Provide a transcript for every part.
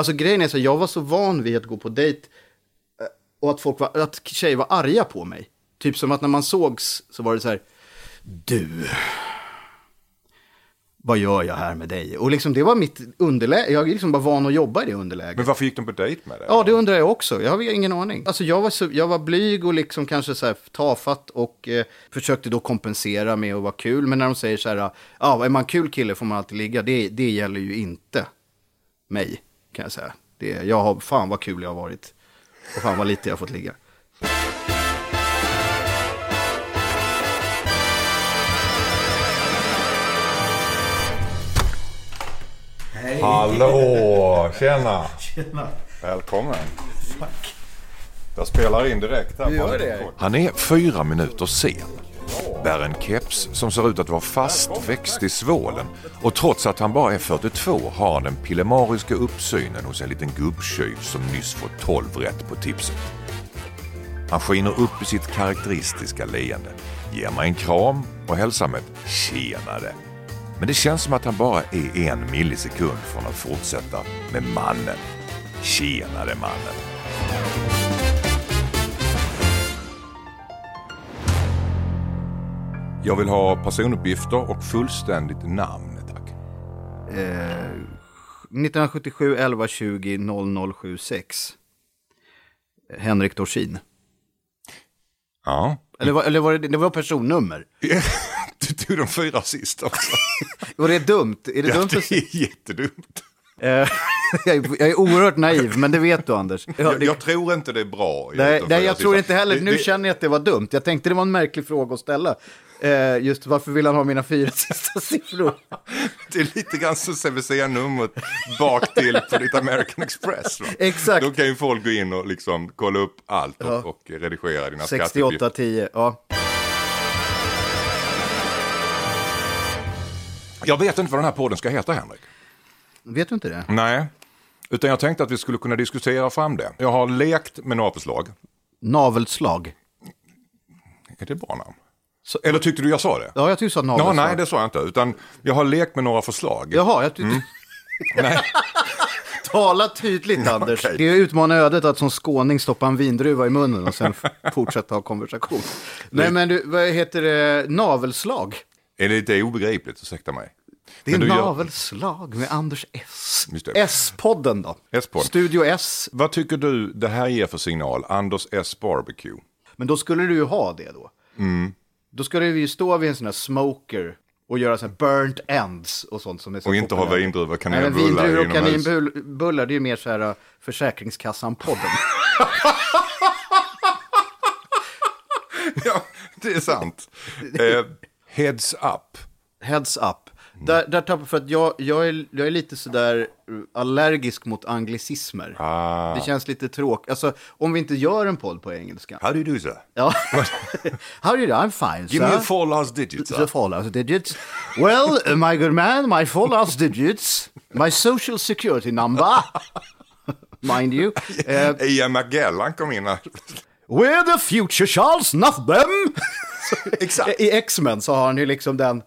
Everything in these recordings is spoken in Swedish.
Alltså grejen är så, jag var så van vid att gå på dejt eh, och att folk var, att tjejer var arga på mig. Typ som att när man sågs så var det så här, du, vad gör jag här med dig? Och liksom det var mitt underläge, jag är liksom bara van att jobba i det underläget. Men varför gick de på dejt med dig? Ja, det undrar jag också. Jag har ingen aning. Alltså jag var, så, jag var blyg och liksom kanske så här tafatt och eh, försökte då kompensera med att vara kul. Men när de säger så här, ja, är man kul kille får man alltid ligga. Det, det gäller ju inte mig, kan jag säga. Det, jag har, fan vad kul jag har varit. Och fan vad lite jag har fått ligga. Hallå! Tjena! Tjena. Välkommen. Jag spelar in direkt här. Du gör det? Han är fyra minuter sen. Bär en keps som ser ut att vara fastväxt i svålen och trots att han bara är 42 har han den pillemariska uppsynen hos en liten gubbtjuv som nyss fått 12 rätt på tipset. Han skiner upp i sitt karaktäristiska leende, ger mig en kram och hälsar med ett tjenare. Men det känns som att han bara är en millisekund från att fortsätta med mannen. Tjenare mannen. Jag vill ha personuppgifter och fullständigt namn, tack. Eh, 1977 11 20 0076. Henrik Dorsin. Ja. Eller, var, eller var det, det var personnummer? Du tog de fyra sist också. Var det dumt? Är det Ja, dumt det är jättedumt. Eh, jag, är, oerhört naiv, men det vet du Anders. Ja, Jag, det, jag tror inte det är bra. nej, nej, jag tror sista. inte heller. Det- Nu det- känner jag att det var dumt. Jag tänkte det var en märklig fråga att ställa. Eh, just varför vill han ha mina fyra sista siffror? Det är lite grann som CVC-numret bak till på ditt American Express. Va? Exakt. Då kan ju folk gå in och liksom kolla upp allt och, och redigera dina 68 skatteuppgifter. 10, ja. Jag vet inte vad den här podden ska heta, Henrik. Vet du inte det? Nej, utan jag tänkte att vi skulle kunna diskutera fram det. Jag har lekt med några förslag. Navelslag. Är det bra namn? Så, eller tyckte du jag sa det? Ja, jag tyckte du sa Ja, navelslag. nej, det sa jag inte. Utan jag har lekt med några förslag. Jaha, jag tyckte... Nej. Tala tydligt Anders. okej. Det är utmana ödet att som skåning stoppa en vindruva i munnen och sen fortsätta ha konversation. Nej men du, vad heter det? Navelslag? Är det lite obegripligt? Ursäkta mig. Det är du gör- navelslag med Anders S. S-podden då? S-podden. Studio S. Vad tycker du det här ger för signal? Anders S. Barbecue. Men då skulle du ju ha det då. Mm. Då skulle vi ju stå vid en sån här smoker och göra sån här burnt ends och sånt som är så Och inte ha populärt. vindruvor, Nej, men kanelbullar vindruvor och inomhus. kaninbullar, det är ju mer så här uh, Försäkringskassan-podden. Ja, det är sant. Eh, heads up. Heads up. Där, där tappar för att jag, jag, är, jag är lite sådär uh, allergisk mot anglicismer. Ah. Det känns lite tråkigt. Alltså, om vi inte gör en podd på engelska. How do you do sir? Ja. How do you do? I'm fine, Give me sir. your four last digits. The Sir. four last digits. Well, uh, my good man, my four last digits, my social security number, mind you. Uh, Ian McGellan kom in här. We're the future Charles Nuthbem. Exakt. I X-Men så har han ju liksom den.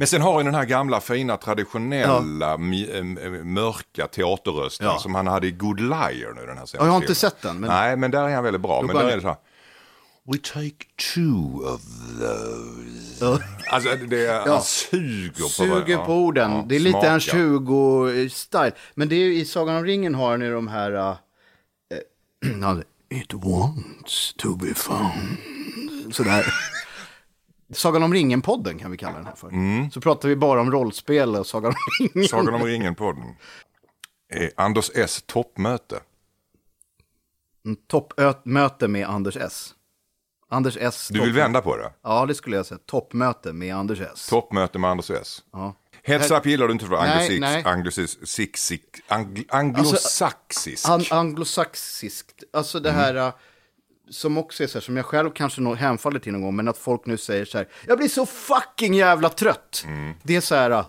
Men sen har han den här gamla fina traditionella mi- eh, mörka teaterrösten Ja. som han hade i Good Liar nu den här jag har inte filmen. sett den, men- Nej, men där är han väldigt bra. Men där är det så här. We take two of those. Alltså det är, han suger på Suger på orden. ja, det är lite en smakar. 20-style. Men det är ju i Sagan om ringen har ni de här... Uh, uh, It wants to be found. Sådär. Sagan om ringen-podden kan vi kalla den här för. Mm. Så pratar vi bara om rollspel och Sagan om ringen. Sagan om ringen-podden. Eh, Anders S. toppmöte. Toppmöte med Anders S. Anders S. Du vill vända på det? Ja, det skulle jag säga. Toppmöte med Anders S. Toppmöte med Anders S. Ja. Heads up gillar du inte för angl, anglosaxisk. An anglosaxiskt, alltså det här äh, som också är så här, som jag själv kanske hemfaller till någon gång, men att folk nu säger så här, jag blir så fucking jävla trött. Det är så här, äh,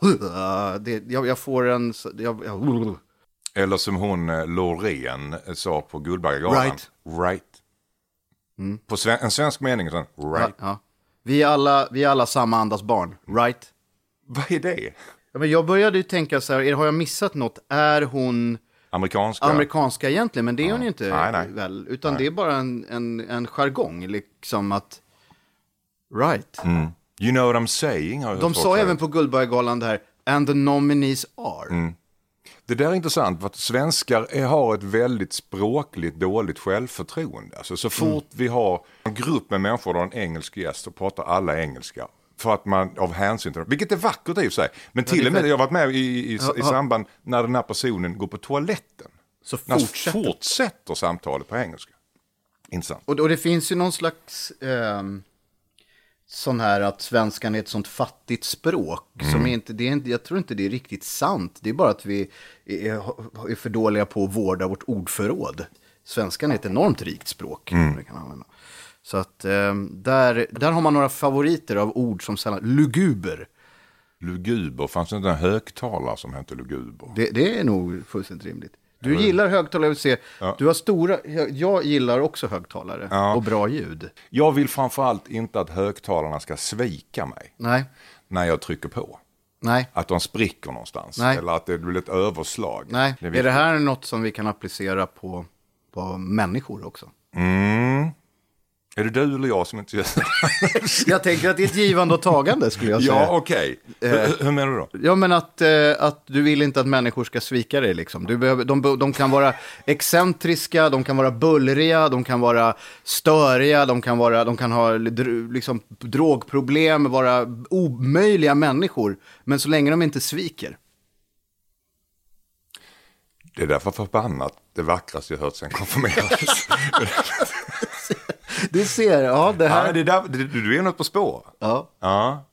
det, jag, jag får en, jag, jag, Eller som hon eh, Loreen eh, sa på Guldbaggegalan. Right. Right. På sven- en svensk mening, så, right. ja. Vi är alla, vi är alla samma andas barn, right? Vad är det? Ja, men jag började ju tänka så här, är- har jag missat något? Är hon Amerikanska? amerikanska egentligen, men det är hon ju inte Nej, nej. väl. Utan det är bara en, en, en jargong, liksom att... Right. You know what I'm saying? Har De sa även på Guldbaggegalan det här, and the nominees are. Mm. Det där är intressant för att svenskar är, har ett väldigt språkligt dåligt självförtroende. Alltså så fort vi har en grupp med människor och en engelsk gäst så pratar alla engelska. För att man av hänsyn till dem, vilket är vackert i och för sig. Men till och med, jag har varit med i, i, i samband när den här personen går på toaletten. Så När fortsätter. fortsätter samtalet på engelska. Intressant. Och, och det finns ju någon slags ehm, sån här att svenskan är ett sånt fattigt språk. Som är inte, det är jag tror inte det är riktigt sant. Det är bara att vi är, är för dåliga på att vårda vårt ordförråd. Svenskan är ett enormt rikt språk. Det kan använda. Så att ehm, där, där har man några favoriter av ord som sällan, luguber. Luguber, fanns det inte en högtalare som hette luguber? Det, det är nog fullständigt rimligt. Du gillar högtalare, jag vill se. Du har stora, jag, gillar också högtalare Ja. och bra ljud. Jag vill framförallt inte att högtalarna ska svika mig Nej, när jag trycker på. nej. Att de spricker någonstans. Nej. Eller att det blir ett överslag. Nej, Det är är, det här något som vi kan applicera på, på människor också? Mm. Är det du eller jag som inte gör det? Jag tänker att det är ett givande och tagande skulle jag säga. Ja, okej. Hur, hur menar du då? Ja, men att, eh, att du vill inte att människor ska svika dig. Liksom. Du behöver, de, de kan vara excentriska, de kan vara bullriga, de kan vara störiga, de kan, vara, de kan ha liksom, drogproblem, vara omöjliga människor. Men så länge de inte sviker. Det är därför förbannat det vackraste jag hört sen konfirmerades. Du ser, ja det ja, här. det är där, det, du är något på spår. Ja. Ja.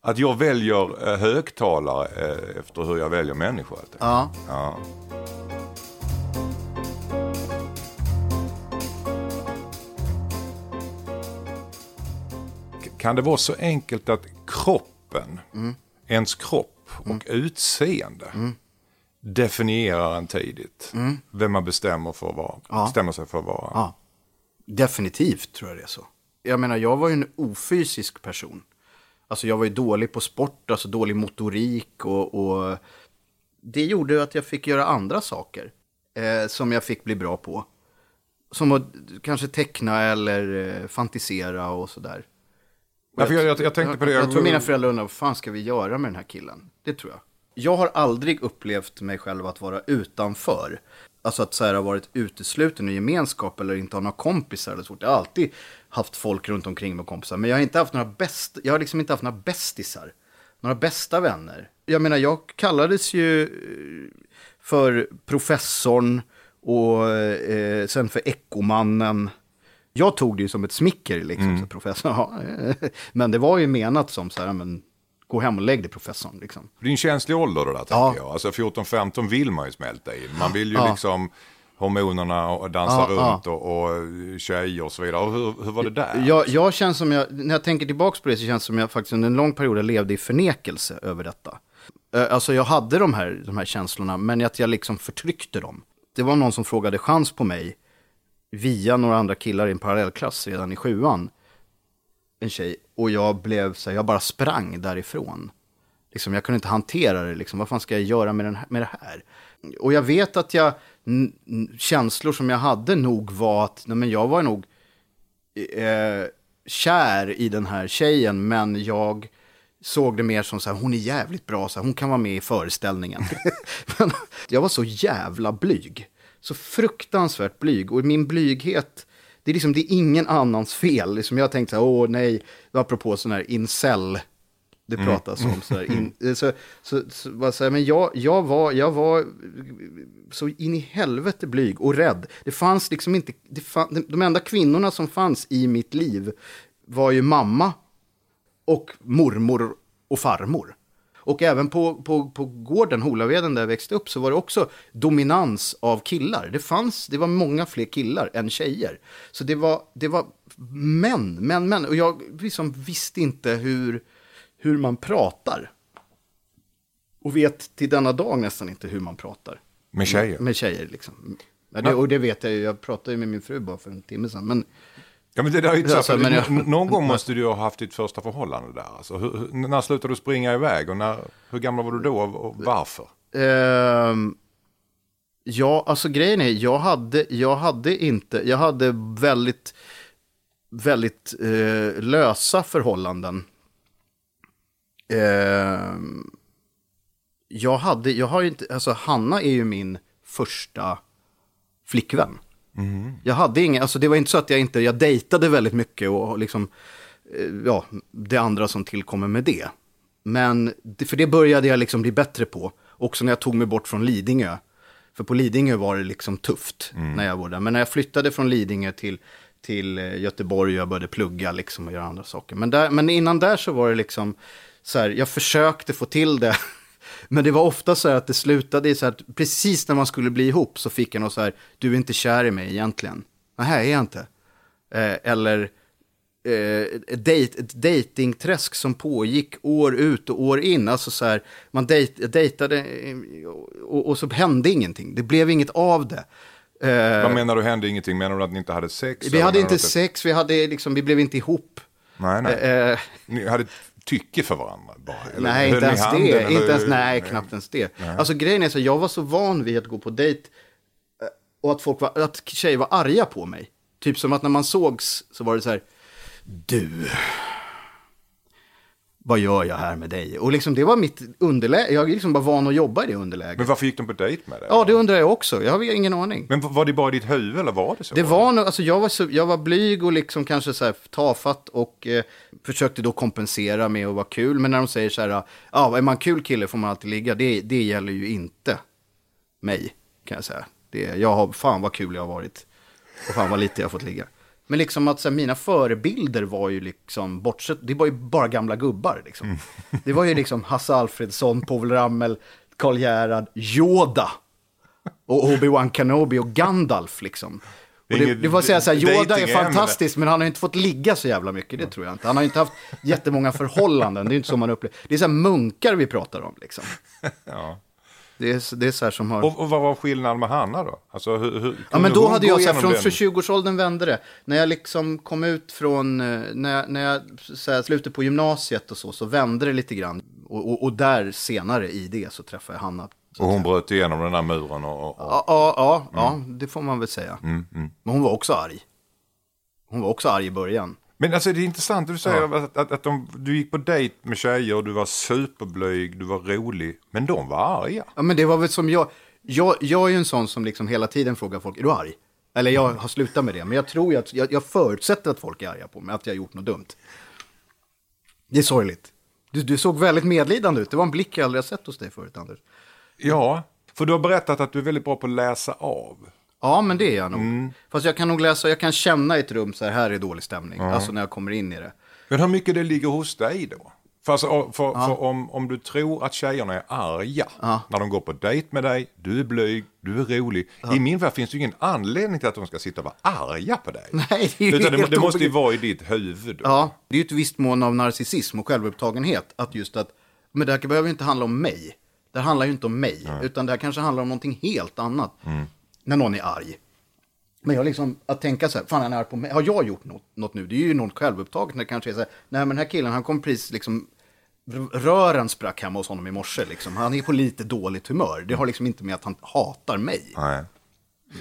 Att jag väljer eh, högtalare eh, efter hur jag väljer människor. Ja. Ja. Kan det vara så enkelt att kroppen, Mm. ens kropp och utseende definierar en tidigt vem man bestämmer, för att vara, bestämmer sig för att vara? Mm. Ja. Definitivt tror jag det är så. Jag menar, jag var ju en ofysisk person. Alltså jag var ju dålig på sport, alltså dålig motorik och, och det gjorde att jag fick göra andra saker eh, som jag fick bli bra på. Som att kanske teckna eller eh, fantisera och sådär. Ja, jag, jag, jag tänkte på det. Jag, jag tror mina föräldrar undrar, vad fan ska vi göra med den här killen? Det tror jag. Jag har aldrig upplevt mig själv att vara utanför. Alltså att så här, ha varit utesluten ur gemenskap eller inte ha några kompisar eller så. Jag har alltid haft folk runt omkring mig och kompisar. Men jag har inte haft några bäst, jag har liksom inte haft några bästisar. Några bästa vänner. Jag menar, jag kallades ju eh, för professorn och eh, sen för ekomannen. Jag tog det ju som ett smicker, liksom, så professorn. Ja, men det var ju menat som så här, men gå hem och lägg dig professorn. Liksom. Det är en känslig ålder det där tänker Ja. jag. Alltså 14-15 vill man ju smälta i. Man vill ju Ja. liksom hormonerna och dansa Ja, runt och, och tjejer och så vidare. Och hur, hur var det där? Jag, jag känns som jag, när jag tänker tillbaka på det så känns det som jag faktiskt under en lång period levde i förnekelse över detta. Eh, Alltså jag hade de här, de här känslorna, men att jag liksom förtryckte dem. Det var någon som frågade chans på mig via några andra killar i en parallellklass redan i sjuan. En tjej. Och jag blev så här, jag bara sprang därifrån. Liksom, jag kunde inte hantera det, liksom. vad fan ska jag göra med, den här, med det här? Och jag vet att jag, känslor som jag hade nog var att, nej men jag var nog eh, kär i den här tjejen, men jag såg det mer som så här, hon är jävligt bra, så här, hon kan vara med i föreställningen. men jag var så jävla blyg. Så fruktansvärt blyg. Och min blyghet, det är liksom, det är ingen annans fel. Liksom jag tänkte så här, åh nej, apropå sån här incel, det pratas om så här. In, så, så, så, bara så här, men jag, jag, var, jag var så in i helvete blyg och rädd. Det fanns liksom inte, det fann, de enda kvinnorna som fanns i mitt liv var ju mamma och mormor och farmor. Och även på, på, på gården, Holaveden, där jag växte upp, så var det också dominans av killar. Det fanns, det var många fler killar än tjejer. Så det var, det var män, män, män. Och jag liksom visste inte hur, hur man pratar. Och vet till denna dag nästan inte hur man pratar. Med tjejer? Med tjejer liksom. Ja, det, och det vet jag ju, jag pratade ju med min fru bara för en timme sedan. Men Ja, men det där är ju Alltså, så, men jag- Någon gång måste du ha haft ditt första förhållande där. Alltså, hur, när slutade du springa iväg och när, hur gammal var du då och varför? Ehm, Ja, alltså grejen är, jag hade, jag hade inte, jag hade väldigt, väldigt eh, lösa förhållanden. Eh, jag hade, jag har ju inte, alltså Hanna är ju min första flickvän. Jag hade ingen, alltså det var inte så att jag inte, jag dejtade väldigt mycket och liksom, eh, ja, det andra som tillkommer med det. Men, för det började jag liksom bli bättre på, också när jag tog mig bort från Lidingö. För på Lidingö var det liksom tufft när jag var där. Men när jag flyttade från Lidingö till, till eh, Göteborg och jag började plugga liksom och göra andra saker. Men, där, men innan där så var det liksom så här, jag försökte få till det. Men det var ofta så här att det slutade i så här, att precis när man skulle bli ihop så fick jag något så här, du är inte kär i mig egentligen. Nej, är jag inte. Eh, eller eh, dejt, ett datingträsk som pågick år ut och år in. Alltså så här, man dejt, dejtade eh, och, och så hände ingenting. Det blev inget av det. Eh, Vad menar du hände ingenting? Menar du att ni inte hade sex? vi hade inte sex, vi, hade liksom, vi blev inte ihop. Nej, nej. Eh, Ni hade tycke för varandra bara? eller nej, inte ens handen, det. eller- Inte ens, nej, knappt ens det. Alltså grejen är så, jag var så van vid att gå på dejt eh, och att, folk var, att tjejer var arga på mig. Typ som att när man sågs så var det så här, du, vad gör jag här med dig? Och liksom det var mitt underläge, jag är liksom bara van att jobba i det underläget. Men varför gick de på dejt med dig? Ja, det undrar jag också, jag har ingen aning. Men var det bara i ditt huvud eller var det så? Det var nog, alltså jag var, så, jag var blyg och liksom kanske så här tafatt och eh, försökte då kompensera med att vara kul. Men när de säger så här, ja, är man kul kille får man alltid ligga. Det, det gäller ju inte mig, kan jag säga. Det, jag har, fan vad kul jag har varit. Och fan vad lite jag har fått ligga. Men liksom att så här, mina förebilder var ju liksom, bortsett, det var ju bara gamla gubbar liksom. Det var ju liksom Hasse Alfredsson, Povel Ramel, Karl Gerhard, Yoda. Och Obi-Wan Kenobi och Gandalf liksom. Det Och det, det var säga så här, Yoda är fantastisk men han har ju inte fått ligga så jävla mycket, det tror jag inte. Han har ju inte haft jättemånga förhållanden, det är inte så man upplever. Det är så här munkar vi pratar om liksom. Ja. Det är, det är så här som har... Och, och vad var skillnaden med Hanna då? Alltså, hur, hur, Ja, men då hade jag, så här, från den? för 20-årsåldern vände det. När jag liksom kom ut från, eh, när jag, när jag så här, slutade på gymnasiet och så, så vände det lite grann. Och, och, och där senare i det så träffade jag Hanna. Och hon bröt igenom den där muren och... och... Ja, ja, ja, ja det får man väl säga. Men hon var också arg. Hon var också arg i början. Men alltså det är intressant du säger att, att, att de, du gick på dejt med tjejer och du var superblyg, du var rolig, men de var arga. Ja, men det var väl som jag, jag, jag är ju en sån som liksom hela tiden frågar folk, är du arg? Eller jag har slutat med det, men jag tror att, jag, jag förutsätter att folk är arga på mig, att jag har gjort något dumt. Det är sorgligt. Du, du såg väldigt medlidande ut, det var en blick jag aldrig har sett hos dig förut, Anders. Ja, för du har berättat att du är väldigt bra på att läsa av. Ja, men det är jag nog. Fast jag kan nog läsa, jag kan känna i ett rum så här, här är dålig stämning. Alltså när jag kommer in i det. Men hur mycket det ligger hos dig då? För, alltså, för, för om, om du tror att tjejerna är arga när de går på dejt med dig, du är blyg, du är rolig. I min värld finns det ju ingen anledning till att de ska sitta och vara arga på dig. Nej, det Utan det, det måste ju vara i ditt huvud. Ja, det är ju ett visst mån av narcissism och självupptagenhet. Att just att, men det här behöver ju inte handla om mig. Det handlar ju inte om mig, utan det här kanske handlar om någonting helt annat. När någon är arg. Men jag liksom, att tänka så här, fan han är arg på mig, har jag gjort något, något nu? Det är ju något självupptaget när det kanske är så här, nej men den här killen han kom precis liksom, rören sprack hemma hos honom i morse liksom. Han är på lite dåligt humör. Det har liksom inte med att han hatar mig. Nej.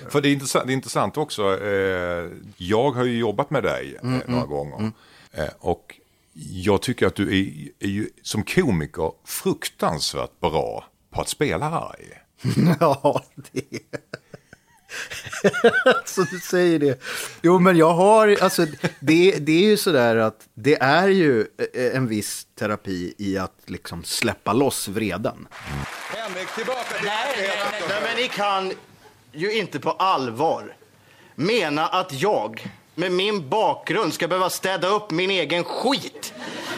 För det är intressant, det är intressant också, eh, jag har ju jobbat med dig eh, Mm, några gånger. Eh, och jag tycker att du är, är ju som komiker fruktansvärt bra på att spela arg. Ja, det Så du säger det. Jo, men jag har, alltså, det, det är ju sådär att det är ju eh, en viss terapi i att liksom släppa loss vreden. Henrik, tillbaka till Nej, men ni kan ju inte på allvar mena att jag med min bakgrund ska behöva städa upp min egen skit.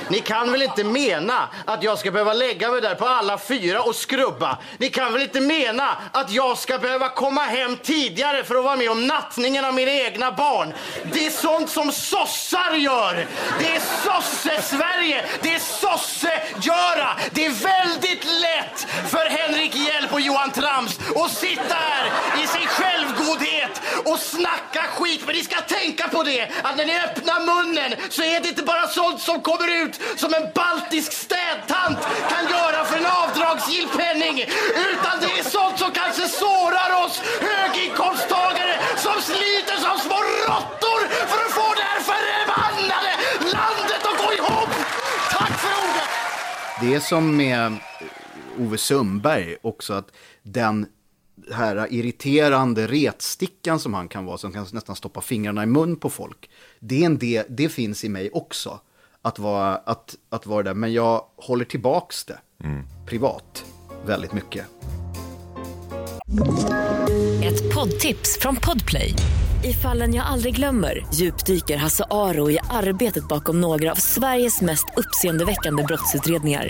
Ni kan väl inte mena att jag ska behöva lägga mig där på alla fyra och skrubba? Ni kan väl inte mena att jag ska behöva komma hem tidigare för att vara med om nattningen av mina egna barn? Det är sånt som sossar gör! Det är sosse-Sverige! Det är sosse-göra! Det är väldigt lätt för Henrik Hjälp och Johan Trams att sitta här i sin självgodhet och snacka skit, men ni ska tänka på det att när ni öppnar munnen så är det inte bara sånt som kommer ut som en baltisk städtant kan göra för en avdragsgill penning, utan det är sånt som kanske sårar oss höginkomsttagare som sliter som små råttor för att få det här förbannade landet att gå ihop. Tack för ordet! Det är som med Ove Sundberg också att den här irriterande retstickan som han kan vara, som kan nästan stoppa fingrarna i mun på folk. Det, är en del, det finns i mig också, att vara, att, att vara där. Men jag håller tillbaks det privat väldigt mycket. Ett poddtips från Podplay. I fallen jag aldrig glömmer djupdyker Hasse Aro i arbetet bakom några av Sveriges mest uppseendeväckande brottsutredningar.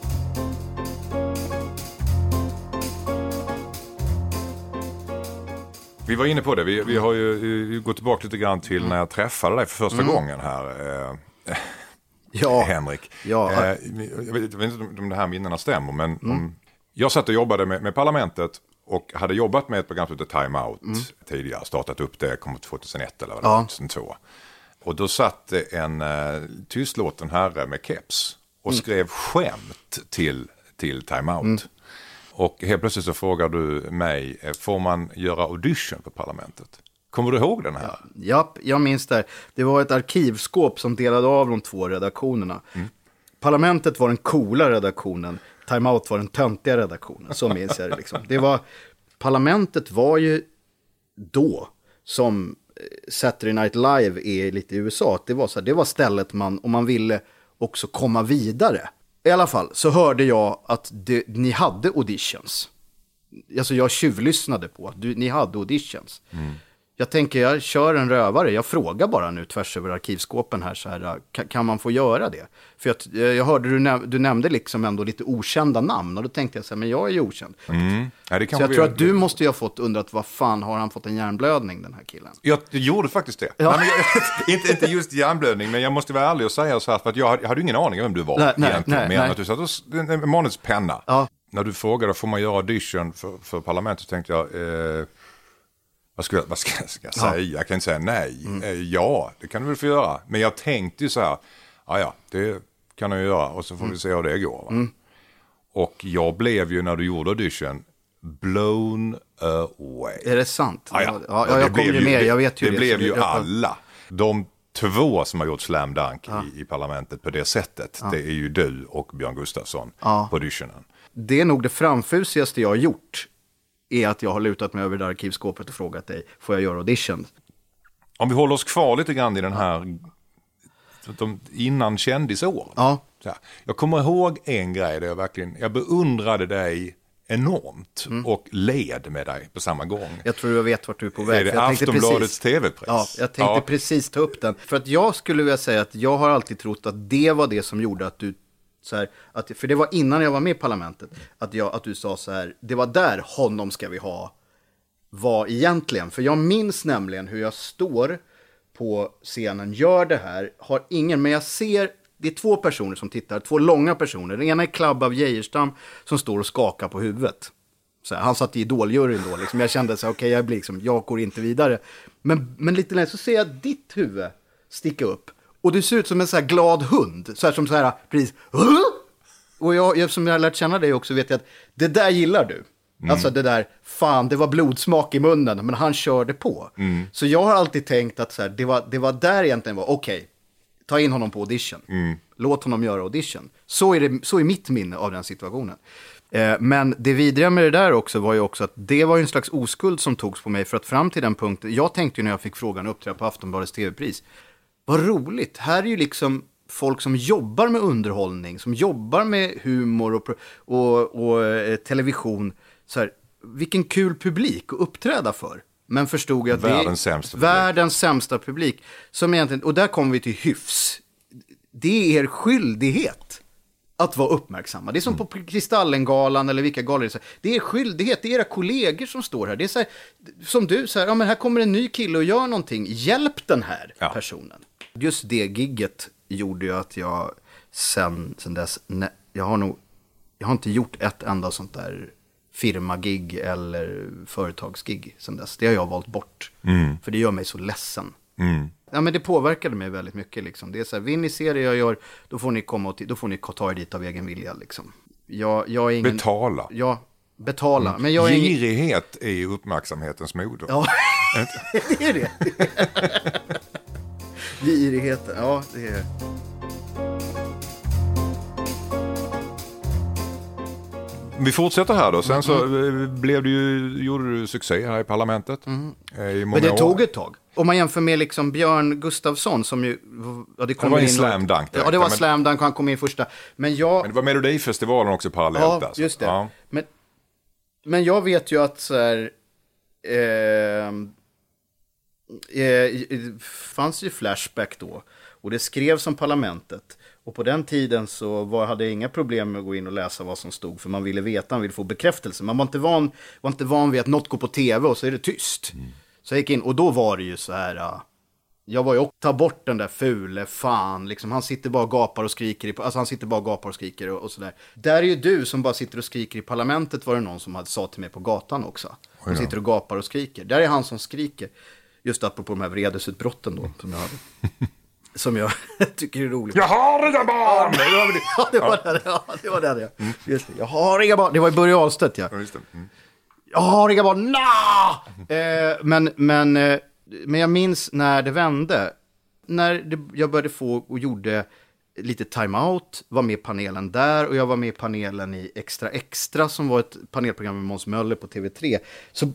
Vi var inne på det, vi, vi har ju eh, gått tillbaka lite grann till när jag träffade dig för första gången här. Eh, Ja, Henrik. Ja. Eh, jag, vet, inte om det här minnena stämmer, men om, jag satt och jobbade med, med Parlamentet och hade jobbat med ett program som heter Time Out tidigare, startat upp det, kom 2001 eller vad det Ja. var, 2002. Och då satt en uh, tystlåten herre med keps och skrev skämt till, till Time Out. Och helt plötsligt så frågar du mig, eh, får man göra audition för Parlamentet? Kommer du ihåg den här? Japp, jag minns det. Det var ett arkivskåp som delade av de två redaktionerna. Parlamentet var den coola redaktionen, Time Out var den töntiga redaktionen. Så minns jag det. Liksom. det var, Parlamentet var ju då, som eh, Saturday Night Live är lite i USA, det var, så här, det var stället man, om man ville också komma vidare. I alla fall så hörde jag att det, ni hade auditions. Alltså jag tjuvlyssnade på att du, ni hade auditions. Mm. Jag tänker, jag kör en rövare. Jag frågar bara nu tvärs över arkivskåpen här, så här kan, kan man få göra det? För jag, jag hörde du, näm du nämnde liksom ändå lite okända namn och då tänkte jag så här, men jag är ju okänd. Mm. Ja, det Så jag tror att du måste ju ha fått undrat, vad fan har han fått en hjärnblödning den här killen? Jag, jag gjorde faktiskt det. Nej, men jag, inte, inte just hjärnblödning, men jag måste vara ärlig och säga så här, för att jag hade, hade ingen aning om vem du var Nej, nej, egentligen. nej, nej. att du satt och s- en, en manus penna. Ja. När du frågade, får man göra audition för, för parlamentet, så tänkte jag, eh, vad ska, jag- vad ska, ska jag säga? Jag kan inte säga nej. Mm. Eh, ja, det kan du väl få göra. Men jag tänkte ju så här, ja ja, det kan ju göra och så får vi se hur det går. Mm. Och jag blev ju när du gjorde audition, blown away. Är det sant? Ja, ja. ja, det jag kommer ju med, jag vet ju det. det. blev ju alla. De två som har gjort slam dunk i, i parlamentet på det sättet, det är ju du och Björn Gustafsson på auditionen. Det är nog det framfusigaste jag har gjort. Är att jag har lutat mig över det där arkivskåpet och frågat dig, får jag göra audition? Om vi håller oss kvar lite grann i den här, de, innan kändisåren. Ja. Jag kommer ihåg en grej där jag verkligen, jag beundrade dig enormt Mm. och led med dig på samma gång. Jag tror jag vet vart du är på väg. Är det Aftonbladets TV-pris? Ja, jag tänkte Ja. precis ta upp den. För att jag skulle vilja säga att jag har alltid trott att det var det som gjorde att du, så här, att, för det var innan jag var med i parlamentet, att, jag, att du sa så här, det var där honom ska vi ha, var egentligen. För jag minns nämligen hur jag står på scenen, gör det här, har ingen, men jag ser, det är två personer som tittar, två långa personer. Den ena är Klabb av Geijerstam som står och skakar på huvudet. Så här, han satt i idoljuryn då, liksom. jag kände så här, okej, jag blir liksom, jag går inte vidare. Men, men lite längre så ser jag ditt huvud sticka upp. Och du ser ut som en så här glad hund, så här som så här, precis? Och jag, jag, som jag har lärt känna dig också vet jag att det där gillar du. Alltså det där, fan det var blodsmak i munnen, men han körde på. Så jag har alltid tänkt att så här, det, var, det var där egentligen var, okej, ta in honom på audition. Låt honom göra audition. Så är, det, så är mitt minne av den situationen. Eh, men det vidriga med det där också var ju också att det var ju en slags oskuld som togs på mig. För att fram till den punkten, jag tänkte ju när jag fick frågan att uppträda på Aftonbladets tv-pris, vad roligt, här är ju liksom folk som jobbar med underhållning, som jobbar med humor och, och, och eh, television. Så här, vilken kul publik att uppträda för. Men förstod jag att det är Världens sämsta publik. världens sämsta publik. Som egentligen, och där kommer vi till hyfs. Det är er skyldighet att vara uppmärksamma. Det är som på Kristallengalan eller vilka galor det är. Det är skyldighet, det är era kollegor som står här. Det är så här, som du, så här, ja men här kommer en ny kille och gör någonting. Hjälp den här Ja. personen. Just det gigget gjorde ju att jag sen, sen dess, ne, jag har nog, jag har inte gjort ett enda sånt där firmagig eller företagsgig sen dess. Det har jag valt bort. För det gör mig så ledsen. Ja, men det påverkade mig väldigt mycket. Liksom. Det är så här, vill ni se det jag gör, då får ni komma och då får ni ta er dit av egen vilja. Liksom. Jag, jag är ingen... Betala. Ja, betala. Men jag är ingen... Girighet är ju uppmärksamhetens moder. Ja, det är det. Girigheten, ja det är... Vi fortsätter här då. Sen så eh, blev du ju, gjorde du succé här i parlamentet. eh, I Mm. Men det år. tog ett tag. Om man jämför med liksom Björn Gustafsson som ju... Ja, det, kommer var en in slam något- dunk direkt, Ja, det var men- slam dunk och han kom in första. Men jag... Men det var Melodifestivalen också parallellt Ja, där. så- just det. Ja. Men, men jag vet ju att så här... ehm, Eh, det fanns ju Flashback då. Och det skrevs om parlamentet. Och på den tiden så var, hade jag inga problem med att gå in och läsa vad som stod. För man ville veta, man ville få bekräftelse. Man var inte van, var inte van vid att något går på tv och så är det tyst. Så jag gick in och då var det ju så här... ah, jag var ju också, ta bort den där fule fan, liksom. Han sitter bara och gapar och skriker, i, alltså han sitter bara och gapar och skriker och, och sådär. Där är ju du som bara sitter och skriker i parlamentet var det någon som hade sa till mig på gatan också. Som sitter och gapar och skriker. Där är han som skriker. Just apropå de här vredesutbrotten då, som jag hade. Som jag tycker är roligt. Jag har inga barn! Ja, det var det. Ja, det var det. Ja. Just det. Jag har inga barn. Det var i Börje Ahlstedt, ja. Ja, just det. Mm. Jag har inga barn, nah! eh, men, men, eh, men jag minns när det vände. När det, jag började få och gjorde lite time-out, var med i panelen där och jag var med i panelen i Extra Extra som var ett panelprogram med Måns Möller på TV3. Så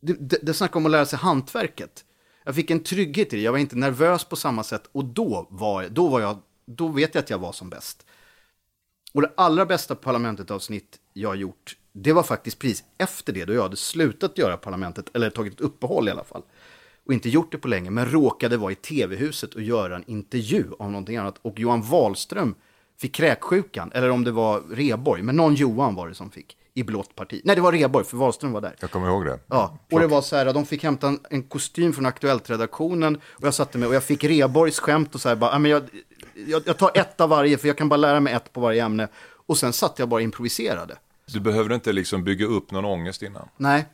det, det, det snackar om att lära sig hantverket. Jag fick en trygghet i det, jag var inte nervös på samma sätt och då var, då var jag, då vet jag att jag var som bäst. Och det allra bästa parlamentet-avsnitt jag gjort, det var faktiskt precis efter det, då jag hade slutat göra parlamentet, eller tagit ett uppehåll i alla fall. Och inte gjort det på länge, men råkade vara i tv-huset och göra en intervju om någonting annat. Och Johan Wahlström fick kräksjukan, eller om det var Reborg, men någon Johan var det som fick, i blått parti. Nej, det var Reborg, för Wahlström var där. Jag kommer ihåg det. Ja, och det var så här, de fick hämta en, en kostym från Aktuellt-redaktionen och jag satte mig och jag fick Reborgs skämt och så här bara, "Ja, men jag, jag, jag tar ett av varje för jag kan bara lära mig ett på varje ämne. Och sen satt jag bara och improviserade. Du behövde inte liksom bygga upp någon ångest innan. Nej,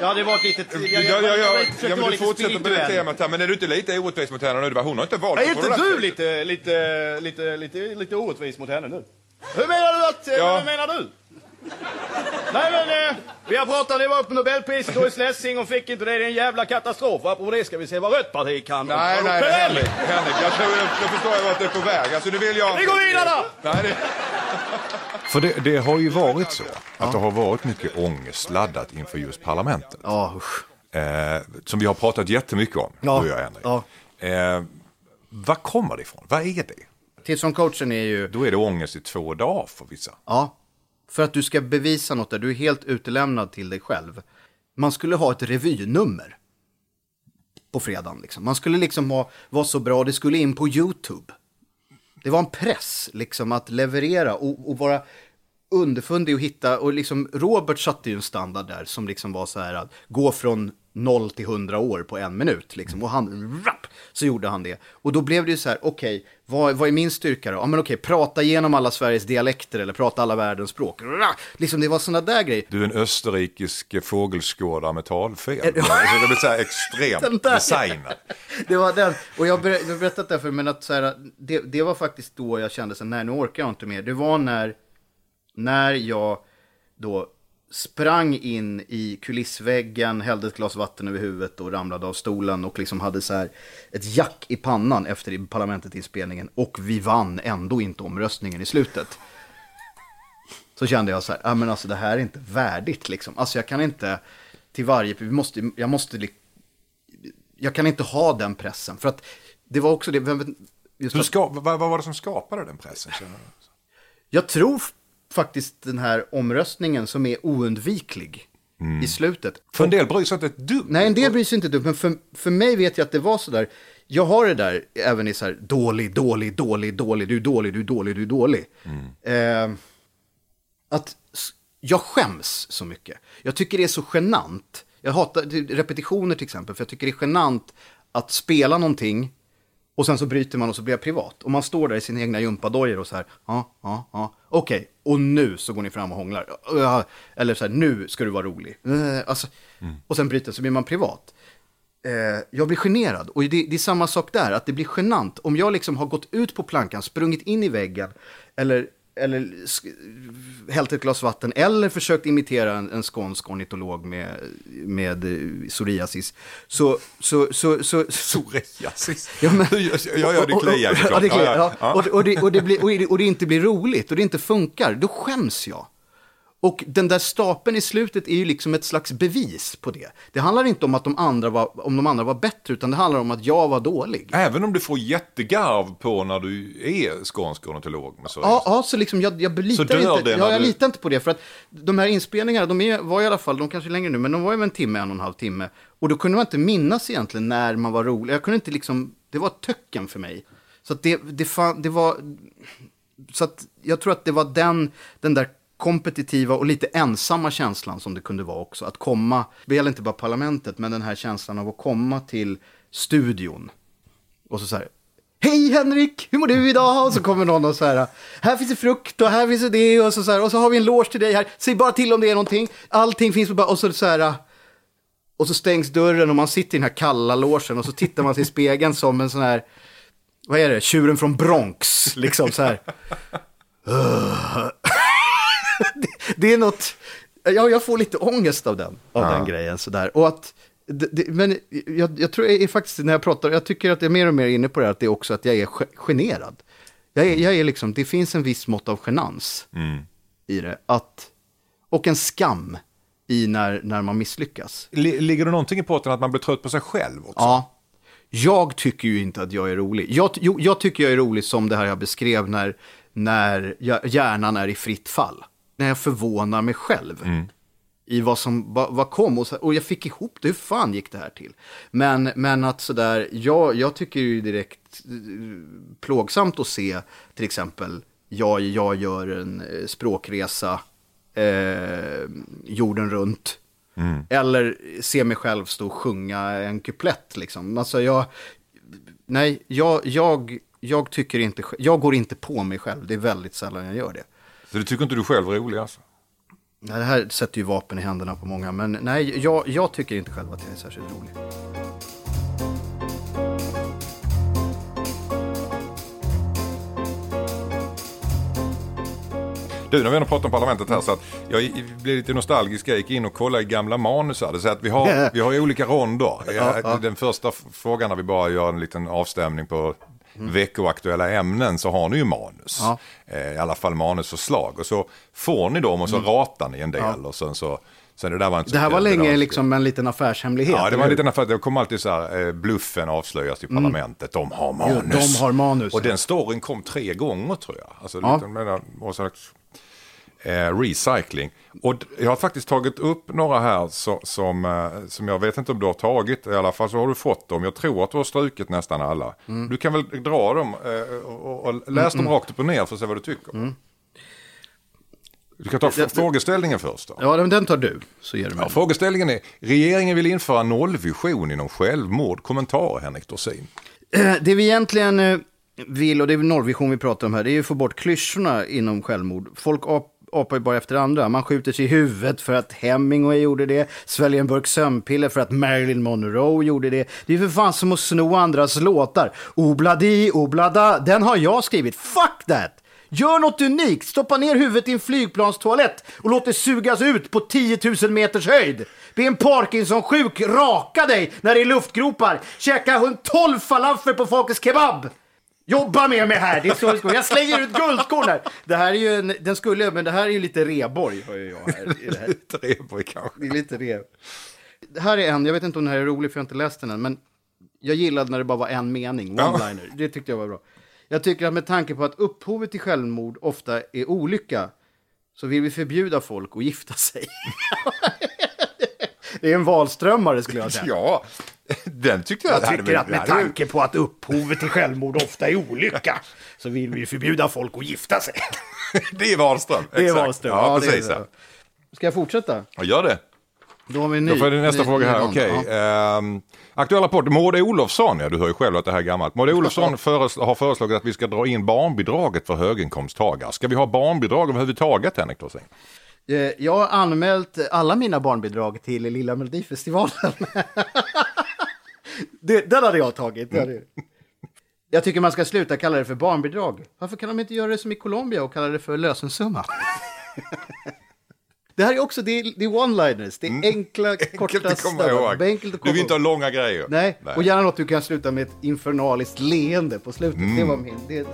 Ja, det var ett litet... Ja, ja, ja, ja, men du fortsätter på det temat här. Men är du inte lite orättvis mot henne nu? Hon har inte valt Är inte du lite, lite, lite, lite, lite orättvis mot henne nu? Hur menar du att... Ja. Hur menar du? Nej men, eh, vi har pratat, det var upp Nobelpriset Doris Lessing, hon fick inte det, det är en jävla katastrof. Apropå det ska vi se vad rött parti kan. Nej, Och- nej, och- Henrik, Henrik, jag tror, jag, jag förstår ju vart du är på väg. Alltså, nu vill jag... Vi går vidare då! Nej, det... För det, det har ju varit så att det har varit mycket ångest laddat inför just parlamentet. ja usch. Eh, som vi har pratat jättemycket om, Ja, du och jag, Henrik. ja. Eh, vad kommer det ifrån? Vad är det? Tips från coachen är ju, Då är det ångest i två dagar för vissa. ja, för att du ska bevisa något där, du är helt utelämnad till dig själv. Man skulle ha ett revynummer på fredagen. Liksom. Man skulle liksom ha, vara så bra, det skulle in på YouTube. Det var en press liksom att leverera och, och vara underfundig och hitta, och liksom Robert satte ju en standard där som liksom var så här att gå från 0 till 100 år på en minut liksom. Och han, så gjorde han det. Och då blev det ju så här, okej, vad, vad är min styrka då? Ja men okej, prata igenom alla Sveriges dialekter eller prata alla världens språk. Liksom det var sådana där grejer. Du är en österrikisk fågelskådare med talfel. Alltså, det blir så här extremt där. designat. Det var den. Och jag har ber- jag har berättat det för men att så här, det, det var faktiskt då jag kände så här, nej nu orkar jag inte mer. Det var när, när jag då sprang in i kulissväggen, hällde ett glas vatten över huvudet och ramlade av stolen och liksom hade så här ett jack i pannan efter i parlamentet inspelningen och vi vann ändå inte omröstningen i slutet. Så kände jag så här, ja men alltså det här är inte värdigt liksom. Alltså jag kan inte till varje, vi måste, jag måste jag kan inte ha den pressen. För att det var också det, vem- just ska, vad, vad var det som skapade den pressen? jag tror faktiskt den här omröstningen som är oundviklig i slutet. För en del bryr sig inte ett dugg. Nej, en del bryr sig inte ett dugg, men för, för mig vet jag att det var sådär. jag har det där även i så här dålig, dålig, dålig, dålig, du är dålig, du är dålig, du är dålig. Eh, att jag skäms så mycket. Jag tycker det är så genant. Jag hatar repetitioner till exempel, för jag tycker det är genant att spela någonting och sen så bryter man och så blir jag privat. Och man står där i sina egna gympadojor och så här, ja, ja, ja, okej, och nu så går ni fram och hånglar. Eller så här, nu ska du vara rolig. Eh, Alltså, Och sen bryter så blir man privat. Eh, jag blir generad. Och det, det är samma sak där, att det blir genant. Om jag liksom har gått ut på plankan, sprungit in i väggen, eller, eller hällt ett glas vatten, eller försökt imitera en, en skånsk ornitolog med, med eh, psoriasis, så... så, så, så, Psoriasis. Ja, men- ja, ja, det kliar såklart. och, det kliar, Ja, ja, ja. Och, och, det, och, det blir, och, det, och det inte blir roligt och det inte funkar, då skäms jag. Och den där stapeln i slutet är ju liksom ett slags bevis på det. Det handlar inte om att de andra var, om de andra var bättre, utan det handlar om att jag var dålig. Även om du får jättegarv på när du är skånsk ornitolog. Ja, ja, så liksom jag, jag, litar, inte, ja, jag du- litar inte på det. För att de här inspelningarna, de är, var i alla fall, de kanske är längre nu, men de var ju en timme, en och en halv timme. Och då kunde man inte minnas egentligen när man var rolig. Jag kunde inte liksom, det var ett töcken för mig. Så att det, det, fan, det var, så att jag tror att det var den, den där kompetitiva och lite ensamma känslan som det kunde vara också. Att komma, det gäller inte bara parlamentet, men den här känslan av att komma till studion. Och så så här, Hej Henrik, hur mår du idag? Och så kommer någon och så här, här finns det frukt och här finns det det och så, så här, och så har vi en loge till dig här, säg bara till om det är någonting, allting finns på bara, och så så här, och så stängs dörren och man sitter i den här kalla logen och så tittar man sig i spegeln som en sån här, vad är det, tjuren från Bronx, liksom så här. det, är något, ja, jag får lite ångest av den, av den grejen sådär. Och att, det, det, men jag, jag tror jag är faktiskt, när jag pratar, jag tycker att jag är mer och mer inne på det här, att det är också att jag är ge- generad. Jag är, jag är liksom, det finns en viss mått av genans i det. Att, och en skam i när, när man misslyckas. Li- Ligger det någonting i potten att man blir trött på sig själv också? Ja. Jag tycker ju inte att jag är rolig. Jag, jo, jag tycker jag är rolig som det här jag beskrev när, när jag, hjärnan är i fritt fall. När jag förvånar mig själv. I vad som vad, vad kom och, så, och jag fick ihop det. Hur fan gick det här till? Men, men att sådär, jag, jag tycker ju direkt eh, plågsamt att se till exempel, jag, jag gör en eh, språkresa eh, jorden runt. Eller se mig själv stå och sjunga en kuplett liksom. Alltså jag, nej, jag, jag, jag tycker inte, jag går inte på mig själv. Det är väldigt sällan jag gör det. Så du tycker inte du själv är rolig alltså? Nej, Det här sätter ju vapen i händerna på många, men nej, jag, jag tycker inte själv att jag är särskilt rolig. Du, när vi ändå pratar om parlamentet här så att jag blev lite nostalgisk. Jag gick in och kollade i gamla manus här. Säger att vi har, vi har olika ronder. Den första frågan när vi bara gör en liten avstämning på veckoaktuella ämnen så har ni ju manus. Ja. Eh, I alla fall manusförslag. Och så får ni dem och så ratar ni en del. Och sen så, sen det där var inte Det här var länge liksom en liten affärshemlighet. Ja, det var en liten affär. Det kom alltid så här, eh, bluffen avslöjas i parlamentet. De har manus. de har manus, Och ja. den storyn kom tre gånger tror jag. Alltså, Ja. lite, menar, och så, eh, recycling. Och jag har faktiskt tagit upp några här så, som, eh, som jag vet inte om du har tagit. I alla fall så har du fått dem. Jag tror att du har strukit nästan alla. Mm. Du kan väl dra dem eh, och, och läs dem rakt upp och ner för att se vad du tycker. Mm. Du kan ta f- frågeställningen först då. Ja, men den tar du, så ger du mig. Ja, frågeställningen är, regeringen vill införa nollvision inom självmord. Kommentar Henrik Dorsin. Eh, Det vi egentligen eh, vill, och det är nollvision vi pratar om här, det är att få bort klyschorna inom självmord. Folk apor apar ju bara efter andra. Man skjuter sig i huvudet för att Hemingway gjorde det, sväljer en burk sömnpiller för att Marilyn Monroe gjorde det. Det är ju för fan som att sno andras låtar. Obladi, oblada, den har jag skrivit. Fuck that! Gör något unikt, stoppa ner huvudet i en flygplanstoalett och låt det sugas ut på 10 000 meters höjd. Be en Parkinson-sjuk raka dig när det är luftgropar. Käka 12 falafel på Folkets Kebab. Jobba med mig här, det är så det ska Jag slänger ut guldkorn här. Det här är ju en, den skulle, men det här är ju lite reborg. Jag här, här. Trevlig kanske. Det är lite rev. Det här är en, jag vet inte om den här är rolig för jag har inte läst den än, men jag gillade när det bara var en mening, one-liner. Det tyckte jag var bra. Jag tycker att med tanke på att upphovet till självmord ofta är olycka, så vill vi förbjuda folk att gifta sig. det är en valströmmare skulle jag säga. Ja, Den tyckte jag, Jag tycker att med tanke på att upphovet till självmord ofta är olycka så vill vi ju förbjuda folk att gifta sig. Det är Wahlström. Det är. Wahlström. Ja, Ja, precis. det. Ska jag fortsätta? Ja, gör det. Då har vi ny. Då får jag nästa ny- fråga här. Okej. Ja. Ehm, aktuell rapport. Maud Olofsson, ja du hör ju själv att det här är gammalt. Maud Olofsson föres- har föreslagit att vi ska dra in barnbidraget för höginkomsttagare. Ska vi ha barnbidrag överhuvudtaget Henrik Dorsin? Eh, Jag har anmält alla mina barnbidrag till Lilla Melodifestivalen. det, den hade jag tagit. hade- Jag tycker man ska sluta kalla det för barnbidrag. Varför kan de inte göra det som i Colombia och kalla det för lösensumma? det här är också, det är, det är one-liners, det är enkla, korta Mm. Enkelt att komma snabba-. Enkelt att Du vill inte komma ha långa grejer. Nej. och gärna något du kan sluta med ett infernaliskt leende på slutet. Mm. Det var min, det,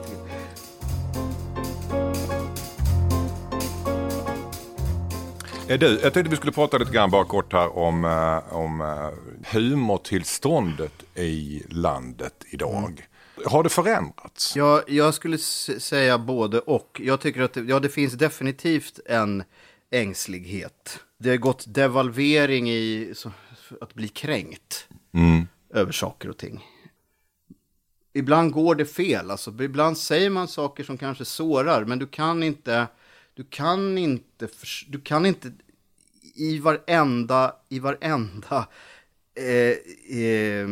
Du, jag tänkte vi skulle prata lite grann bara kort här om, eh, om eh, humortillståndet i landet idag. Mm. Har det förändrats? Ja, jag skulle säga både och. Jag tycker att ja, det finns definitivt en ängslighet. Det har gått devalvering i så, att bli kränkt över saker och ting. Ibland går det fel, alltså ibland säger man saker som kanske sårar, men du kan inte, du kan inte, du kan inte i varenda, i varenda eh, eh,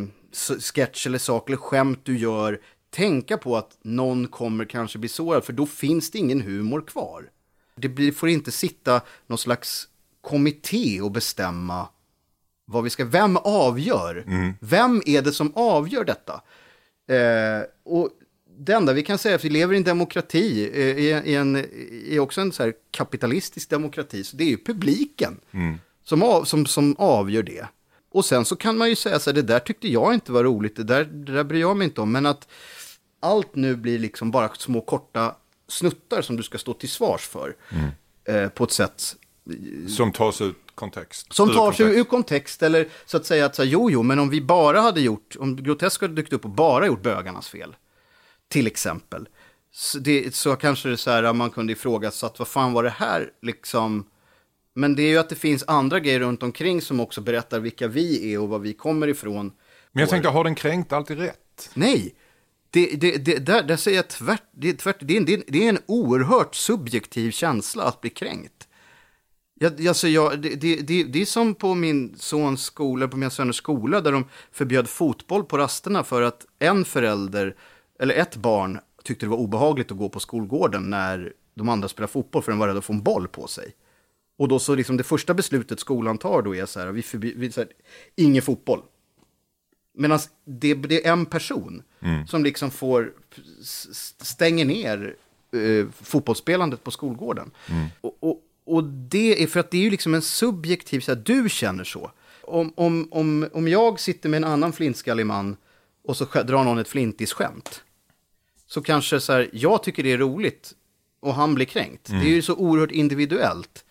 sketch eller sak eller skämt du gör tänka på att någon kommer kanske bli sårad, för då finns det ingen humor kvar. Det blir, får inte sitta någon slags kommitté och bestämma vad vi ska, vem avgör? Vem är det som avgör detta? Eh, och det enda vi kan säga är att vi lever i en demokrati, eh, i, i, en, i också en så här kapitalistisk demokrati, så det är ju publiken som, av, som, som avgör det. Och sen så kan man ju säga så här, det där tyckte jag inte var roligt, det där, det där bryr jag mig inte om, men att allt nu blir liksom bara små korta snuttar som du ska stå till svars för. Eh, på ett sätt Som tas ut kontext? som tar sig kontext. ur kontext eller så att säga att så här, jo, jo, men om vi bara hade gjort, om Grotesk hade dykt upp och bara gjort bögarnas fel, till exempel, så, det, så kanske det så här, man kunde ifrågasatt, vad fan var det här liksom? Men det är ju att det finns andra grejer runt omkring som också berättar vilka vi är och var vi kommer ifrån. Men jag tänkte, har den kränkt alltid rätt? Nej, det, det, det, där, där säger jag tvärt, det, är tvärt det, är, en- det, är, är en oerhört subjektiv känsla att bli kränkt. Jag, alltså jag, det, det, det, är som på min sons skola, på min söners skola, där de förbjöd fotboll på rasterna för att en förälder, eller ett barn, tyckte det var obehagligt att gå på skolgården när de andra spelade fotboll för de var rädda att få en boll på sig. Och då så liksom det första beslutet skolan tar då är så här, vi förbi, vi, så här ingen fotboll. Medan det, det är en person som liksom får stänger ner eh, fotbollsspelandet på skolgården. Och, och, och det är för att det är ju liksom en subjektiv, så här, du känner så. Om, om, om, om jag sitter med en annan flintskallig man och så drar någon ett flintis-skämt. Så kanske så här, jag tycker det är roligt och han blir kränkt. Det är ju så oerhört individuellt.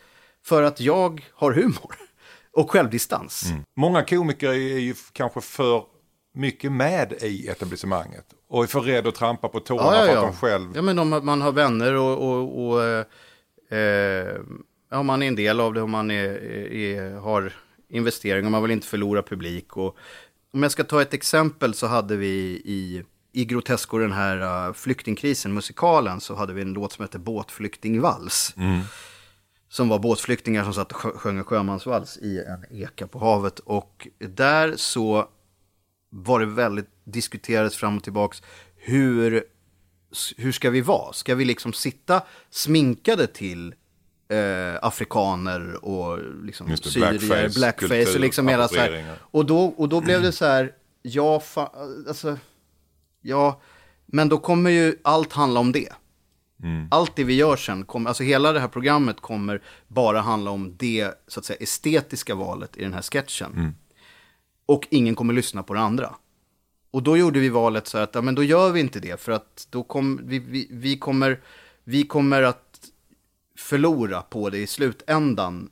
För att jag har humor och självdistans. Många komiker är ju kanske för mycket med i etablissemanget. Och är för rädd att trampa på tårna Ja, ja, för ja. att de själv... Ja, men om man har vänner och, och, och eh, eh, ja, man är en del av det och man är, är, har investeringar, man vill inte förlora publik. Och, om jag ska ta ett exempel så hade vi i, i Grotesco, den här uh, flyktingkrisen, musikalen, så hade vi en låt som hette Båtflyktingvals. Som var båtflyktingar som satt och sjö- sjöng en sjömansvals i en eka på havet. Och där så var det väldigt diskuterades fram och tillbaks hur, hur ska vi vara? Ska vi liksom sitta sminkade till eh, afrikaner och liksom syrier, blackface, och liksom hela så här. Och då, och då blev det så här, ja, fa, alltså, ja, men då kommer ju allt handla om det. Allt det vi gör sen, kommer, alltså hela det här programmet kommer bara handla om det så att säga, estetiska valet i den här sketchen. Och ingen kommer lyssna på det andra. Och då gjorde vi valet så att, ja, men då gör vi inte det, för att då kom, vi, vi, vi, kommer, vi kommer att förlora på det i slutändan.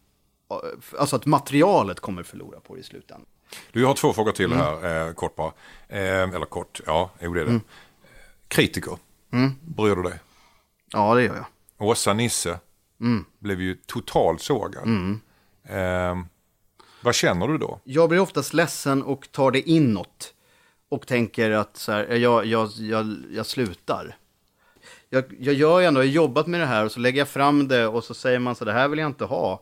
Alltså att materialet kommer förlora på det i slutändan. Du, jag har två frågor Mm. till här, eh, kort bara. Eh, eller kort, ja, jo det är det. Kritiker, Mm. bryr du dig? Ja, det gör jag. Åsa Nisse Mm. blev ju totalt sågad. Eh, Vad känner du då? Jag blir oftast ledsen och tar det inåt. Och tänker att så här, jag, jag, jag, jag slutar. Jag, jag gör ju ändå, jag har jobbat med det här och så lägger jag fram det och så säger man så det här vill jag inte ha.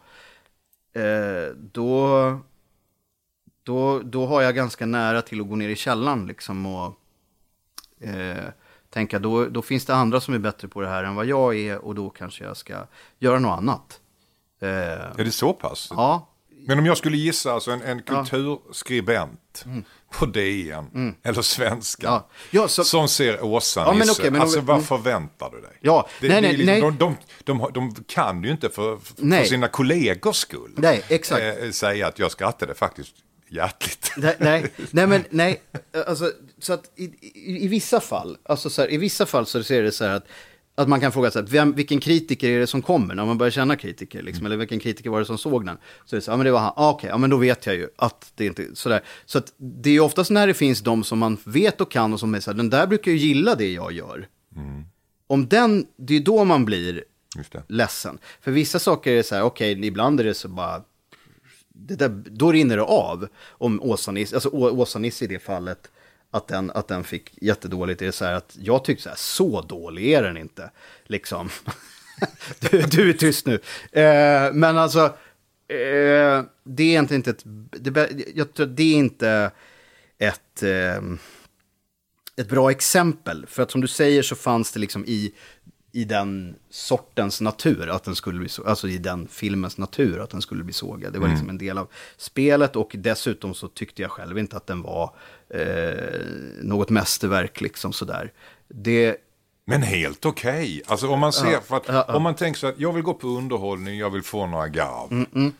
Eh, då, då, då har jag ganska nära till att gå ner i källaren liksom och eh, tänka då, då finns det andra som är bättre på det här än vad jag är och då kanske jag ska göra något annat. Eh, Är det så pass? ja, Men om jag skulle gissa, alltså en, en kulturskribent på DN eller Svenska Mm. Ja. Ja, så- som ser Åsa Ja, men okej, men alltså vad mm. förväntar du dig? Ja, det, nej, det nej, liksom, nej. De, de, de, de kan ju inte för, för sina kollegors skull Nej, exakt. eh, säga att jag skrattade faktiskt hjärtligt. Nej, nej, nej, men nej, alltså, så att i, i, i vissa fall, alltså så här, i vissa fall så är det så här att, att man kan fråga sig, vem, vilken kritiker är det som kommer när man börjar känna kritiker, liksom, eller vilken kritiker var det som såg den? Så är det så, ja men det var han, ah, okej, ja men då vet jag ju att det inte, sådär. Så att det är oftast när det finns de som man vet och kan och som är så här, den där brukar ju gilla det jag gör. Om den, det är då man blir ledsen. För vissa saker är det så här, okej, ibland är det så bara, det där, då rinner det av. Om Åsa-Nisse, alltså Åsa-Nisse i det fallet, att den, att den fick jättedåligt, är det så här att jag tyckte så här, så dålig är den inte. Liksom. du, du är tyst nu. Eh, men alltså, eh, det är egentligen inte ett, det, jag tror det är inte ett, eh, ett bra exempel. För att som du säger så fanns det liksom i, i den sortens natur, att den skulle bli så, alltså i den filmens natur, att den skulle bli sågad. Det var liksom en del av spelet och dessutom så tyckte jag själv inte att den var eh, något mästerverk liksom sådär. Det, Men helt okej. Alltså om man ser, för att, ja, ja. om man tänker så att jag vill gå på underhållning, jag vill få några garv. Mm,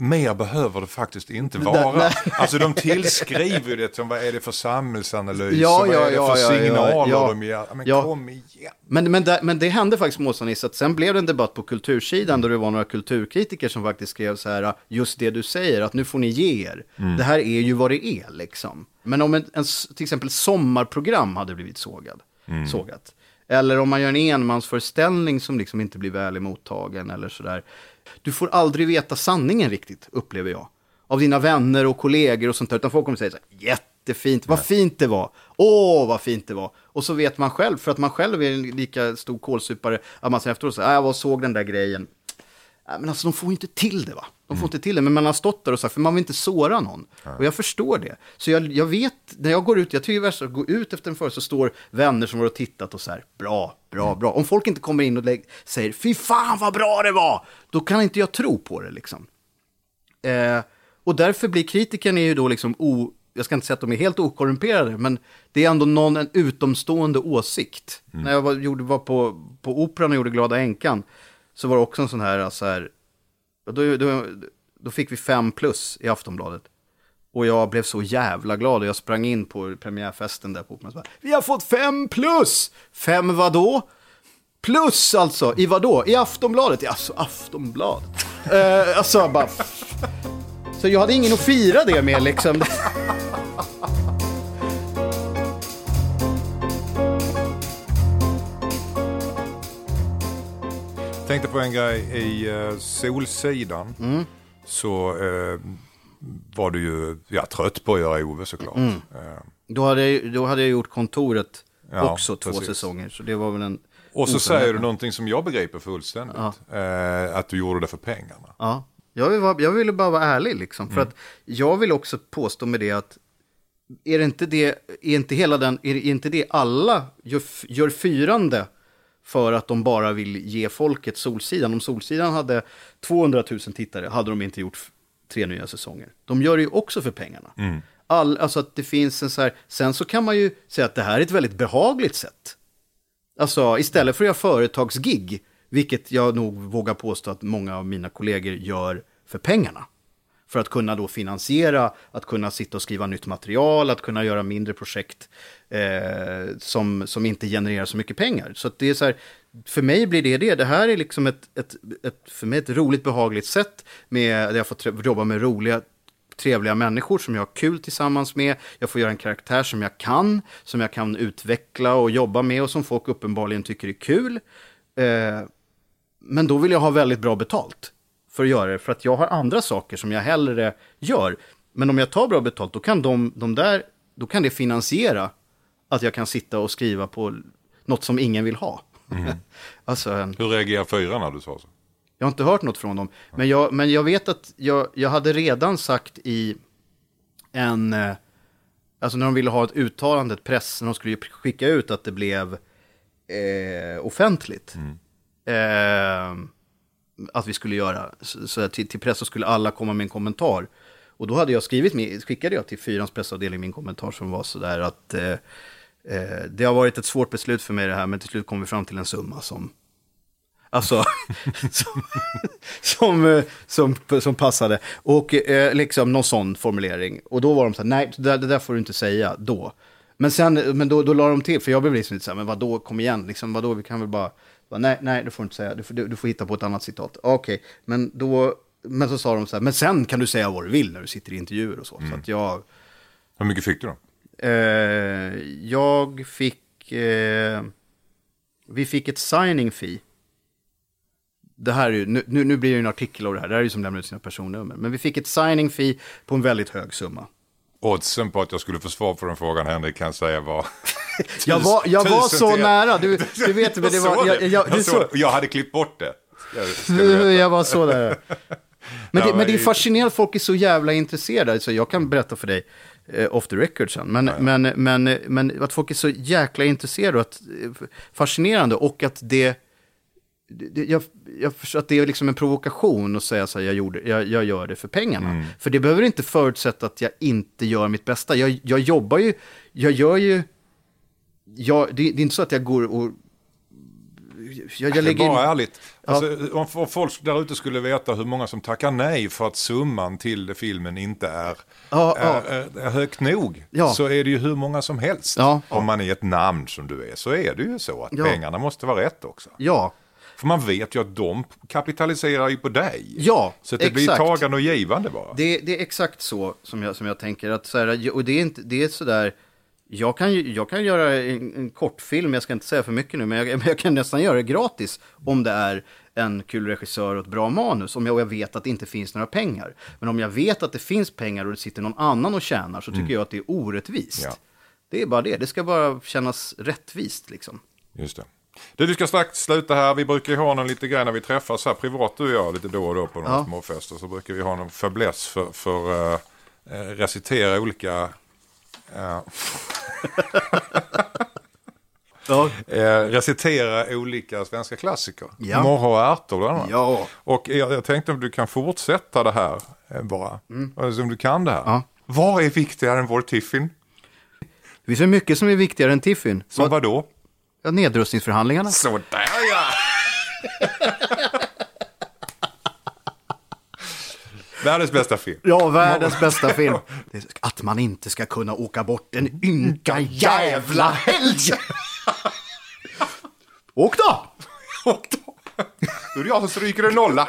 Mer behöver det faktiskt inte vara. nej. Alltså de tillskriver ju det som vad är det för samhällsanalys, Ja, och vad ja, är det ja, för ja, ja, signaler ja. de ger. Men Ja. kom igen. Men, men, där, men det hände faktiskt med Åsa-Nisse att sen blev det en debatt på kultursidan då det var några kulturkritiker som faktiskt skrev så här, just det du säger, att nu får ni ge er. Det här är ju vad det är liksom. Men om en, en, till exempel sommarprogram hade blivit sågad, sågat. Eller om man gör en enmansföreställning som liksom inte blir väl emottagen eller sådär. Du får aldrig veta sanningen riktigt, upplever jag. Av dina vänner och kollegor och sånt där. Utan folk kommer säga så här, jättefint, vad fint det var. Åh, vad fint det var. Och så vet man själv, för att man själv är en lika stor kålsupare, att man sen efteråt säger, "Ah, jag såg den där grejen. Ja, Men alltså de får inte till det va? De får inte till det, men man har stått där och sagt, för man vill inte såra någon. Och jag förstår det. Så jag, jag vet, när jag går ut, jag tycker värst att gå ut efter en föreställning så står vänner som har tittat och så här, bra, bra, bra. Om folk inte kommer in och lägg, säger, fy fan vad bra det var, då kan inte jag tro på det liksom. Eh, och därför blir kritiken är ju då liksom, o, jag ska inte säga att de är helt okorrumperade, men det är ändå någon, en utomstående åsikt. När jag var, gjorde, var på, på Operan och gjorde Glada Änkan, så var det också en sån här, så här då, då, då fick vi fem plus i Aftonbladet. Och jag blev så jävla glad och jag sprang in på premiärfesten där på Operan Vi har fått fem plus! Fem vadå? Plus alltså, i vadå? I Aftonbladet? Alltså Aftonbladet. uh, alltså bara... Så jag hade ingen att fira det med liksom. Tänkte på en grej i uh, Solsidan. Mm. Så eh, var du ju ja, trött på att göra Ove såklart. Mm. Eh, Då hade, jag, då hade jag gjort kontoret Ja, också två precis. säsonger. Så det var väl en... och så oförväntan. säger du någonting som jag begriper fullständigt. Eh, att du gjorde det för pengarna. Ja, jag ville, bara, jag ville bara vara ärlig liksom. För att jag vill också påstå med det att är det inte det, är inte hela den, är inte det alla gör, gör fyrande för att de bara vill ge folket Solsidan. Om Solsidan hade 200 000 tittare hade de inte gjort tre nya säsonger. De gör det ju också för pengarna. All, alltså att det finns en så här, sen så kan man ju säga att det här är ett väldigt behagligt sätt. Alltså istället för att göra företagsgig, vilket jag nog vågar påstå att många av mina kollegor gör för pengarna. För att kunna då finansiera, att kunna sitta och skriva nytt material, att kunna göra mindre projekt eh, som, som inte genererar så mycket pengar. Så att det är så här, för mig blir det det. Det här är liksom ett, ett, ett, för mig ett roligt, behagligt sätt med, där jag får jobba med roliga, trevliga människor som jag har kul tillsammans med. Jag får göra en karaktär som jag kan, som jag kan utveckla och jobba med och som folk uppenbarligen tycker är kul. Eh, men då vill jag ha väldigt bra betalt. För att göra det, för att jag har andra saker som jag hellre gör. Men om jag tar bra betalt, då kan, de, de där, då kan det finansiera att jag kan sitta och skriva på något som ingen vill ha. alltså, en, Hur reagerar fyra när du sa så? jag har inte hört något från dem. Men jag, men jag vet att jag, jag hade redan sagt i en... eh, Alltså när de ville ha ett uttalande, ett press, när de skulle skicka ut att det blev eh, offentligt. Eh, att vi skulle göra. Så, så till, till press så skulle alla komma med en kommentar. Och då hade jag skrivit, skickade jag till Fyrans pressavdelning min kommentar som var sådär att eh, eh, det har varit ett svårt beslut för mig det här, men till slut kom vi fram till en summa som Alltså, som, som, eh, som, som passade. Och eh, liksom någon sån formulering. Och då var de så här, nej, det, där- det där får du inte säga då. Men sen, men då, då la de till, för jag blev liksom lite så här, men vadå, kom igen, liksom, vadå, vi kan väl bara nej, nej, det får du inte säga, du får, du, du får hitta på ett annat citat. Okej, men då, men så sa de så här, men sen kan du säga vad du vill när du sitter i intervjuer och så. Så att jag, Hur mycket fick du då? Eh, jag fick... Eh, vi fick ett signing fee. Det här är ju, nu, nu nu blir det ju en artikel av det här. Det här är ju som lämnar ut sina personnummer. Men vi fick ett signing fee på en väldigt hög summa. Oddsen på att jag skulle få svar på den frågan, Henrik, kan jag säga var... Jag var, jag var så nära. Du, du vet, men det var... Jag, jag, Jag såg. Jag hade klippt bort det. Jag, jag var så nära. Men, det, men det är fascinerande, folk är så jävla intresserade. Så jag kan berätta för dig eh, off the record sen. Men, men, men, men att folk är så jäkla intresserade och att, eh, fascinerande. Och att det, det jag, jag att det är liksom en provokation att säga så här, jag, gjorde, jag, jag gör det för pengarna. För det behöver inte förutsätta att jag inte gör mitt bästa. Jag, jag jobbar ju, jag gör ju, jag, det, det är inte så att jag går och... Jag, jag är lägger in- bara ärligt. Alltså, om, om folk där ute skulle veta hur många som tackar nej för att summan till filmen inte är, Ja, är, ja. är, högt nog. Ja. Så är det ju hur många som helst. Ja. Om man är ett namn som du är så är det ju så att Ja. pengarna måste vara rätt också. Ja, För man vet ju att de kapitaliserar ju på dig. Ja, Så det blir exakt. tagande och givande bara. Det, det är exakt så som jag, som jag tänker. Att så här, och det är, inte, det är sådär, jag kan, jag kan göra en, en kortfilm, jag ska inte säga för mycket nu, men jag, men jag kan nästan göra det gratis om det är en kul regissör och ett bra manus, om jag, och jag vet att det inte finns några pengar. Men om jag vet att det finns pengar och det sitter någon annan och tjänar så tycker jag att det är orättvist. Ja. Det är bara det, det ska bara kännas rättvist liksom. Just det. Du, vi ska strax sluta här. Vi brukar ju ha någon lite grann när vi träffas här privat du och jag lite då och då på några Ja. småfester. Så brukar vi ha någon fäbless för, för uh, recitera olika eh, Ja. eh, recitera olika svenska klassiker. Ja. Morra och ärtor bland annat. Ja. Och jag, jag tänkte om du kan fortsätta det här eh, bara. Alltså, om du kan det här. Ja. Vad är viktigare än vår tiffin? Det finns så mycket som är viktigare än Tiffin. Som Vad- vadå? Ja, nedrustningsförhandlingarna. Sådär ja! Världens bästa film. Ja, världens bästa film. Att man inte ska kunna åka bort en ynka jävla helg. Åk då! Och då, då är det jag som stryker en nolla.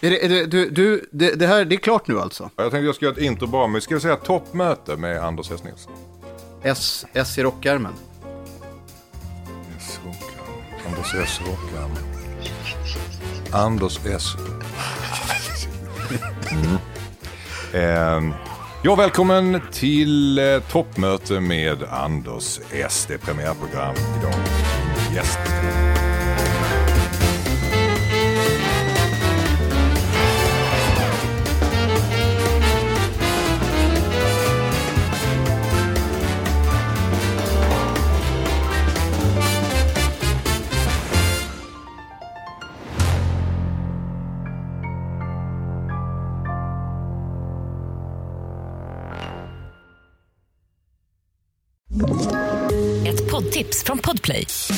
Är det, är det, du, du, det, det här det är klart nu alltså? Jag tänkte jag ska göra ett intro bara, men ska vi säga toppmöte med Anders S. Nilsson? S, S i rockärmen. S. Håkan. Anders S. Håkan. Anders S. Mm. Eh, ja, välkommen till eh, toppmöte med Anders S. Det är premiärprogram idag. Gäst. Yes.